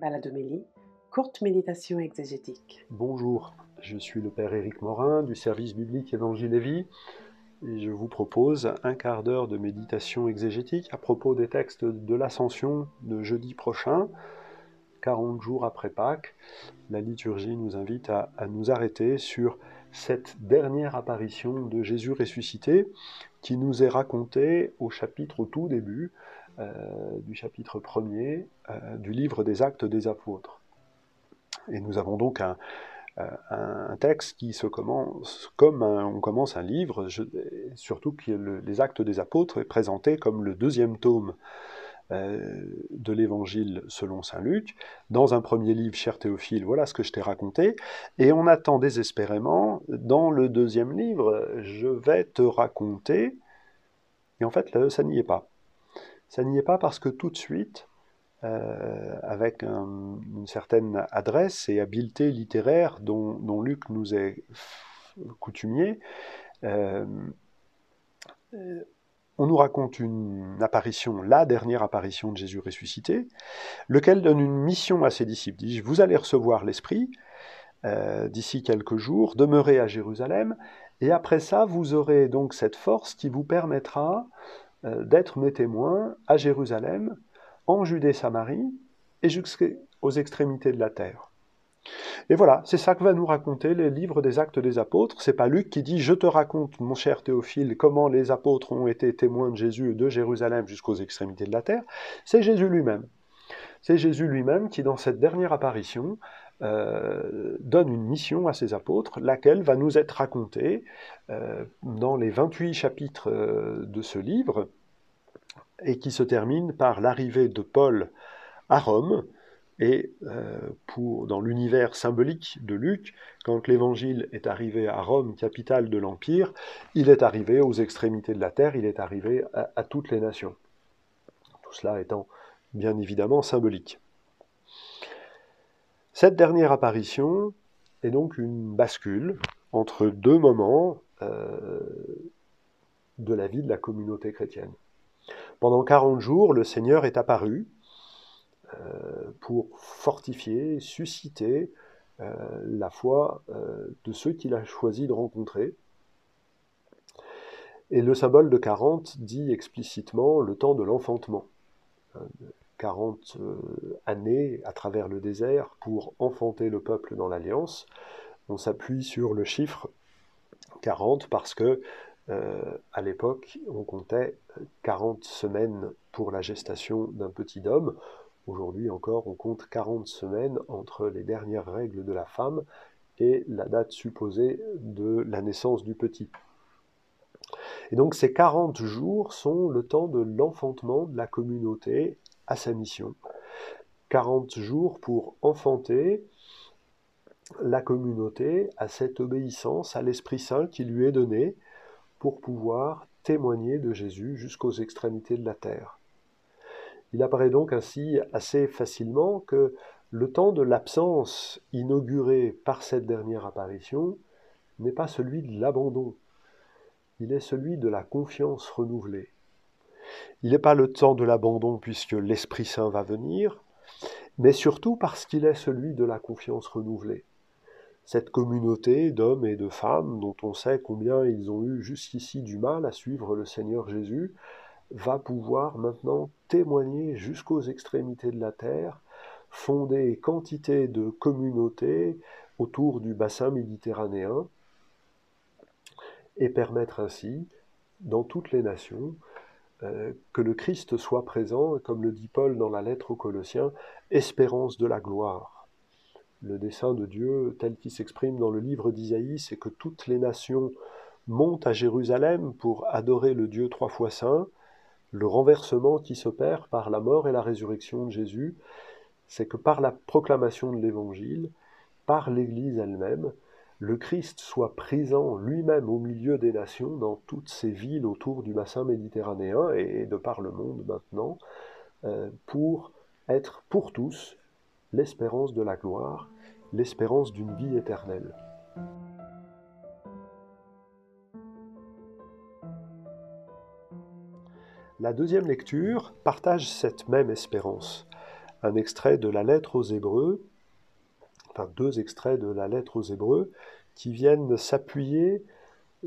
Baladomélie, courte méditation exégétique. Bonjour, je suis le Père Éric Morin du service biblique Évangile et Vie je vous propose un quart d'heure de méditation exégétique à propos des textes de l'Ascension de jeudi prochain, 40 jours après Pâques. La liturgie nous invite à, nous arrêter sur cette dernière apparition de Jésus ressuscité qui nous est racontée au chapitre au tout début, du chapitre 1er euh, du livre des actes des apôtres. Et nous avons donc un, euh, texte qui se commence comme on commence un livre, surtout que les actes des apôtres est présenté comme le deuxième tome de l'évangile selon saint Luc. Dans un premier livre, cher Théophile, voilà ce que je t'ai raconté. Et on attend désespérément, dans le deuxième livre, je vais te raconter. Et en fait, ça n'y est pas. Ça n'y est pas parce que tout de suite, euh, avec une certaine adresse et habileté littéraire dont, Luc nous est coutumier, euh, euh, on nous raconte une apparition, la dernière apparition de Jésus ressuscité, lequel donne une mission à ses disciples. Dit, vous allez recevoir l'Esprit d'ici quelques jours, demeurez à Jérusalem, et après ça, vous aurez donc cette force qui vous permettra euh, d'être mes témoins à Jérusalem, en Judée-Samarie et jusqu'aux extrémités de la terre. Et voilà, c'est ça que va nous raconter les livres des actes des apôtres. C'est pas Luc qui dit Je te raconte, mon cher Théophile, comment les apôtres ont été témoins de Jésus de Jérusalem jusqu'aux extrémités de la terre. C'est Jésus lui-même. C'est Jésus lui-même qui, dans cette dernière apparition, euh, donne une mission à ses apôtres, laquelle va nous être racontée euh, dans les 28 chapitres euh, de ce livre, et qui se termine par l'arrivée de Paul à Rome, et pour, dans l'univers symbolique de Luc, quand l'évangile est arrivé à Rome, capitale de l'Empire, il est arrivé aux extrémités de la terre, il est arrivé à, à toutes les nations. Tout cela étant bien évidemment symbolique. Cette dernière apparition est donc une bascule entre deux moments euh, de la vie de la communauté chrétienne. Pendant 40 jours, le Seigneur est apparu euh, pour fortifier, susciter euh, la foi de ceux qu'il a choisi de rencontrer. Et le symbole de 40 dit explicitement le temps de l'enfantement. 40 euh, années à travers le désert pour enfanter le peuple dans l'alliance. On s'appuie sur le chiffre 40 parce que euh, à l'époque, on comptait 40 semaines pour la gestation d'un petit homme. Aujourd'hui encore, on compte 40 semaines entre les dernières règles de la femme et la date supposée de la naissance du petit. Et donc ces 40 jours sont le temps de l'enfantement de la communauté à sa mission. 40 jours pour enfanter la communauté à cette obéissance à l'Esprit Saint qui lui est donné pour pouvoir témoigner de Jésus jusqu'aux extrémités de la terre. Il apparaît donc ainsi assez facilement que le temps de l'absence inauguré par cette dernière apparition n'est pas celui de l'abandon, il est celui de la confiance renouvelée. Il n'est pas le temps de l'abandon puisque l'Esprit Saint va venir, mais surtout parce qu'il est celui de la confiance renouvelée. Cette communauté d'hommes et de femmes dont on sait combien ils ont eu jusqu'ici du mal à suivre le Seigneur Jésus, va pouvoir maintenant témoigner jusqu'aux extrémités de la terre, fonder quantité de communautés autour du bassin méditerranéen, et permettre ainsi, dans toutes les nations, que le Christ soit présent, comme le dit Paul dans la lettre aux Colossiens, espérance de la gloire. Le dessein de Dieu, tel qu'il s'exprime dans le livre d'Isaïe, c'est que toutes les nations montent à Jérusalem pour adorer le Dieu trois fois saint. Le renversement qui s'opère par la mort et la résurrection de Jésus, c'est que par la proclamation de l'Évangile, par l'Église elle-même, le Christ soit présent lui-même au milieu des nations dans toutes ces villes autour du bassin méditerranéen et de par le monde maintenant, euh, pour être pour tous l'espérance de la gloire, l'espérance d'une vie éternelle. La deuxième lecture partage cette même espérance un extrait de la lettre aux Hébreux, enfin deux extraits de la lettre aux Hébreux, qui viennent s'appuyer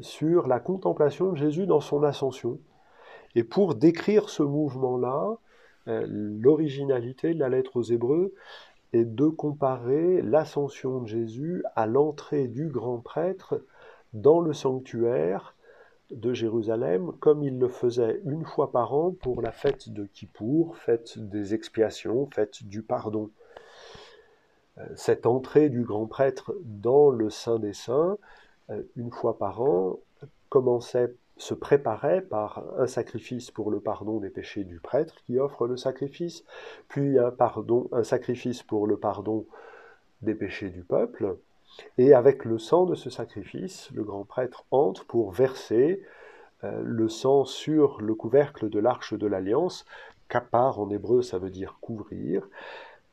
sur la contemplation de Jésus dans son ascension. Et pour décrire ce mouvement-là, euh, l'originalité de la lettre aux Hébreux est de comparer l'ascension de Jésus à l'entrée du grand prêtre dans le sanctuaire de Jérusalem, comme il le faisait une fois par an pour la fête de Kippour, fête des expiations, fête du pardon. Euh, cette entrée du grand prêtre dans le Saint des Saints, euh, une fois par an, commençait, se préparait par un sacrifice pour le pardon des péchés du prêtre qui offre le sacrifice, puis un, pardon, un sacrifice pour le pardon des péchés du peuple, et avec le sang de ce sacrifice, le grand prêtre entre pour verser euh, le sang sur le couvercle de l'arche de l'alliance. Kapar en hébreu, ça veut dire couvrir.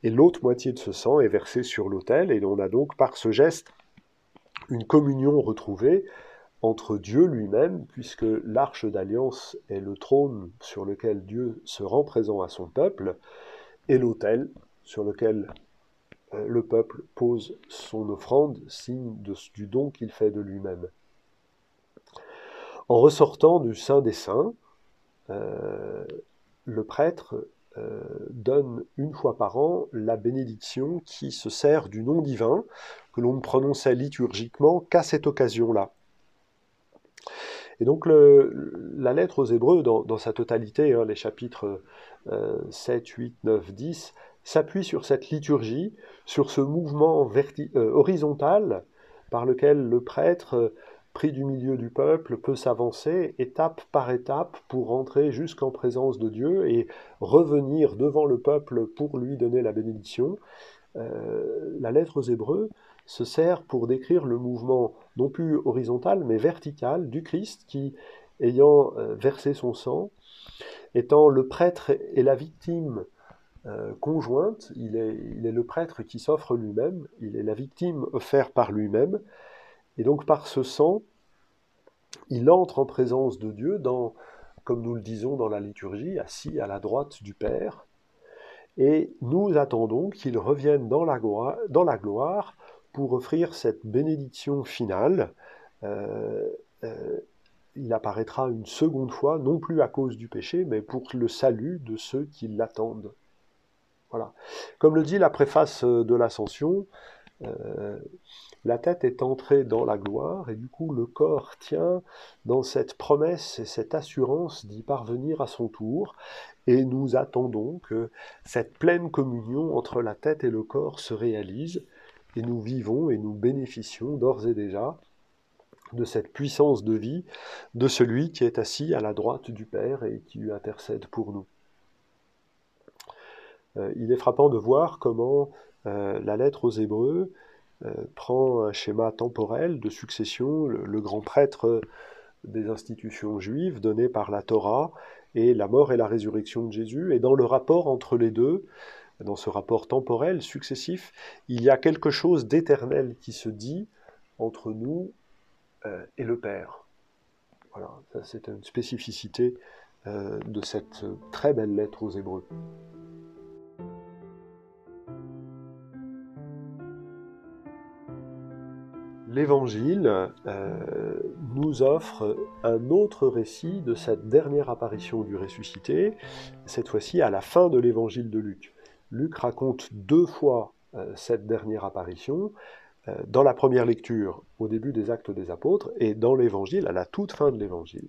Et l'autre moitié de ce sang est versée sur l'autel, et on a donc par ce geste une communion retrouvée entre Dieu lui-même, puisque l'arche d'alliance est le trône sur lequel Dieu se rend présent à son peuple, et l'autel sur lequel euh, le peuple pose son offrande, signe du don qu'il fait de lui-même. En ressortant du Saint des Saints, euh, le prêtre euh, donne une fois par an la bénédiction qui se sert du nom divin, que l'on ne prononçait liturgiquement qu'à cette occasion-là. Et donc la lettre aux Hébreux, dans, sa totalité, hein, les chapitres 7, 8, 9, 10, s'appuie sur cette liturgie, sur ce mouvement euh, horizontal par lequel le prêtre, euh, du milieu du peuple, peut s'avancer étape par étape pour entrer jusqu'en présence de Dieu et revenir devant le peuple pour lui donner la bénédiction. Euh, la lettre aux Hébreux se sert pour décrire le mouvement non plus horizontal mais vertical du Christ qui, ayant versé son sang, étant le prêtre et la victime euh, conjointe, il est, il est, le prêtre qui s'offre lui-même, il est la victime offerte par lui-même, et donc par ce sang, il entre en présence de Dieu, dans, comme nous le disons dans la liturgie, assis à la droite du Père, et nous attendons qu'il revienne dans la, gloire, pour offrir cette bénédiction finale. Euh, euh, il apparaîtra une seconde fois, non plus à cause du péché, mais pour le salut de ceux qui l'attendent. Voilà. Comme le dit la préface de l'Ascension, euh, la tête est entrée dans la gloire et du coup le corps tient dans cette promesse et cette assurance d'y parvenir à son tour et nous attendons que cette pleine communion entre la tête et le corps se réalise et nous vivons et nous bénéficions d'ores et déjà de cette puissance de vie de celui qui est assis à la droite du Père et qui lui intercède pour nous. Euh, il est frappant de voir comment euh, la lettre aux Hébreux prend un schéma temporel de succession, le, grand prêtre des institutions juives donné par la Torah et la mort et la résurrection de Jésus. Et dans le rapport entre les deux, dans ce rapport temporel successif, il y a quelque chose d'éternel qui se dit entre nous et le Père. Voilà, c'est une spécificité de cette très belle lettre aux Hébreux. l'Évangile euh, nous offre un autre récit de cette dernière apparition du ressuscité, cette fois-ci à la fin de l'Évangile de Luc. Luc raconte deux fois euh, cette dernière apparition, euh, dans la première lecture au début des actes des apôtres et dans l'Évangile à la toute fin de l'Évangile.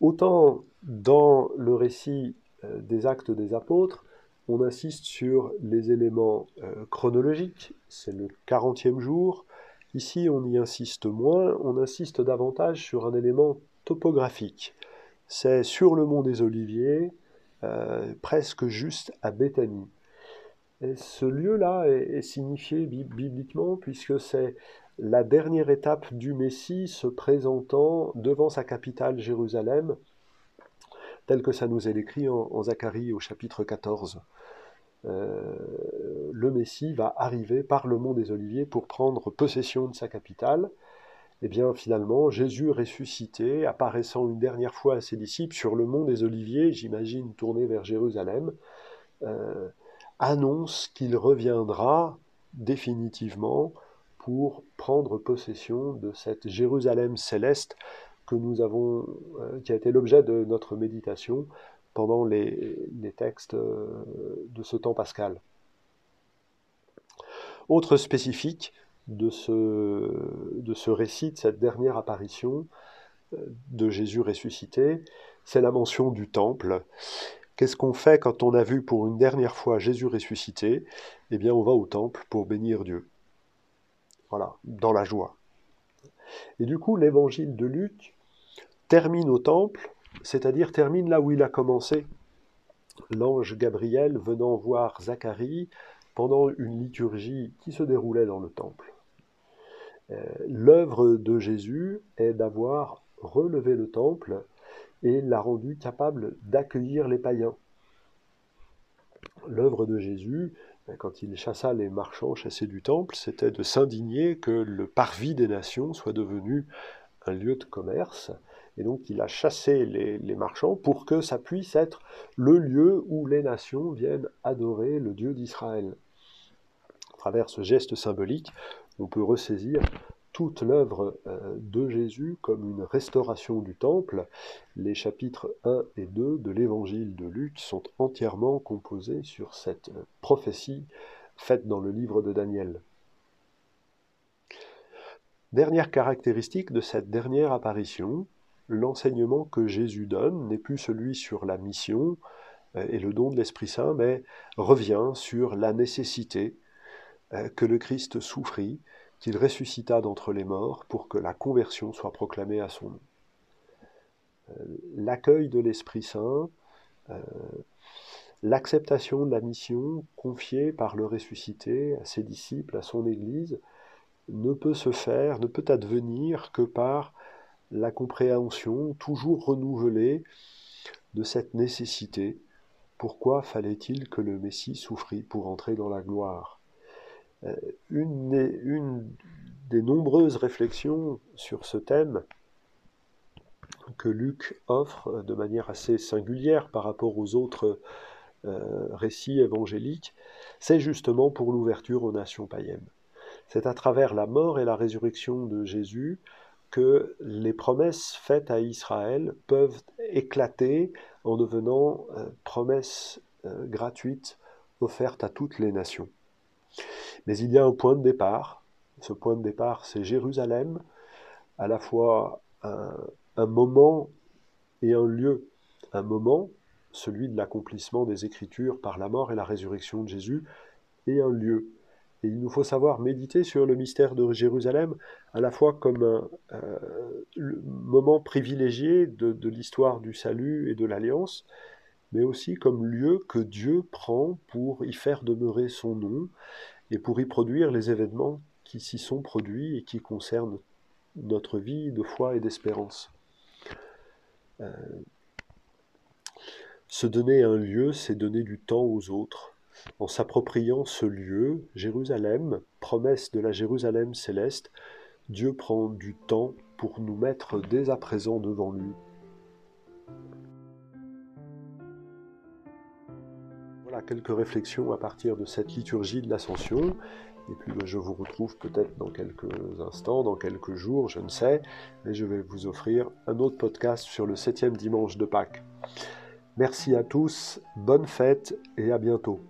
Autant dans le récit des actes des apôtres, on insiste sur les éléments euh, chronologiques, c'est le 40e jour. Ici, on y insiste moins, on insiste davantage sur un élément topographique. C'est sur le mont des Oliviers, euh, presque juste à Béthanie. Et ce lieu-là est, signifié bibliquement puisque c'est la dernière étape du Messie se présentant devant sa capitale Jérusalem tel que ça nous est décrit en, Zacharie au chapitre 14. Euh, le Messie va arriver par le mont des Oliviers pour prendre possession de sa capitale. Et eh bien finalement, Jésus ressuscité, apparaissant une dernière fois à ses disciples sur le mont des Oliviers, j'imagine tourné vers Jérusalem, euh, annonce qu'il reviendra définitivement pour prendre possession de cette Jérusalem céleste que nous avons, euh, qui a été l'objet de notre méditation pendant les, textes euh, de ce temps pascal. Autre spécifique de ce, de ce récit, de cette dernière apparition euh, de Jésus ressuscité, c'est la mention du temple. Qu'est-ce qu'on fait quand on a vu pour une dernière fois Jésus ressuscité? Eh bien, on va au temple pour bénir Dieu. Voilà, dans la joie. Et du coup, l'évangile de Luc termine au temple, c'est-à-dire termine là où il a commencé. L'ange Gabriel venant voir Zacharie pendant une liturgie qui se déroulait dans le temple. Euh, l'œuvre de Jésus est d'avoir relevé le temple et l'a rendu capable d'accueillir les païens. L'œuvre de Jésus, ben, quand il chassa les marchands chassés du temple, c'était de s'indigner que le parvis des nations soit devenu un lieu de commerce. Et donc il a chassé les, marchands pour que ça puisse être le lieu où les nations viennent adorer le Dieu d'Israël. À travers ce geste symbolique, on peut ressaisir toute l'œuvre euh, de Jésus comme une restauration du temple. Les chapitres 1 et 2 de l'évangile de Luc sont entièrement composés sur cette euh, prophétie faite dans le livre de Daniel. Dernière caractéristique de cette dernière apparition, l'enseignement que Jésus donne n'est plus celui sur la mission euh, et le don de l'Esprit Saint, mais revient sur la nécessité que le Christ souffrit qu'il ressuscita d'entre les morts pour que la conversion soit proclamée à son nom. Euh, l'accueil de l'Esprit Saint, euh, l'acceptation de la mission confiée par le ressuscité à ses disciples, à son Église, ne peut se faire, ne peut advenir que par la compréhension toujours renouvelée de cette nécessité. Pourquoi fallait-il que le Messie souffrit pour entrer dans la gloire? Euh, une, des, nombreuses réflexions sur ce thème que Luc offre de manière assez singulière par rapport aux autres euh, récits évangéliques, c'est justement pour l'ouverture aux nations païennes. C'est à travers la mort et la résurrection de Jésus que les promesses faites à Israël peuvent éclater en devenant euh, promesses gratuites offertes à toutes les nations. Mais il y a un point de départ. Ce point de départ, c'est Jérusalem, à la fois un, moment et un lieu. Un moment, celui de l'accomplissement des Écritures par la mort et la résurrection de Jésus, et un lieu. Et il nous faut savoir méditer sur le mystère de Jérusalem à la fois comme un euh, moment privilégié de l'histoire du salut et de l'alliance, mais aussi comme lieu que Dieu prend pour y faire demeurer son nom et pour y produire les événements qui s'y sont produits et qui concernent notre vie de foi et d'espérance. Euh, se donner un lieu, c'est donner du temps aux autres. En s'appropriant ce lieu, Jérusalem, promesse de la Jérusalem céleste, Dieu prend du temps pour nous mettre dès à présent devant lui. quelques réflexions à partir de cette liturgie de l'Ascension. Et puis ben, je vous retrouve peut-être dans quelques instants, dans quelques jours, je ne sais, mais je vais vous offrir un autre podcast sur le septième dimanche de Pâques. Merci à tous, bonne fête et à bientôt.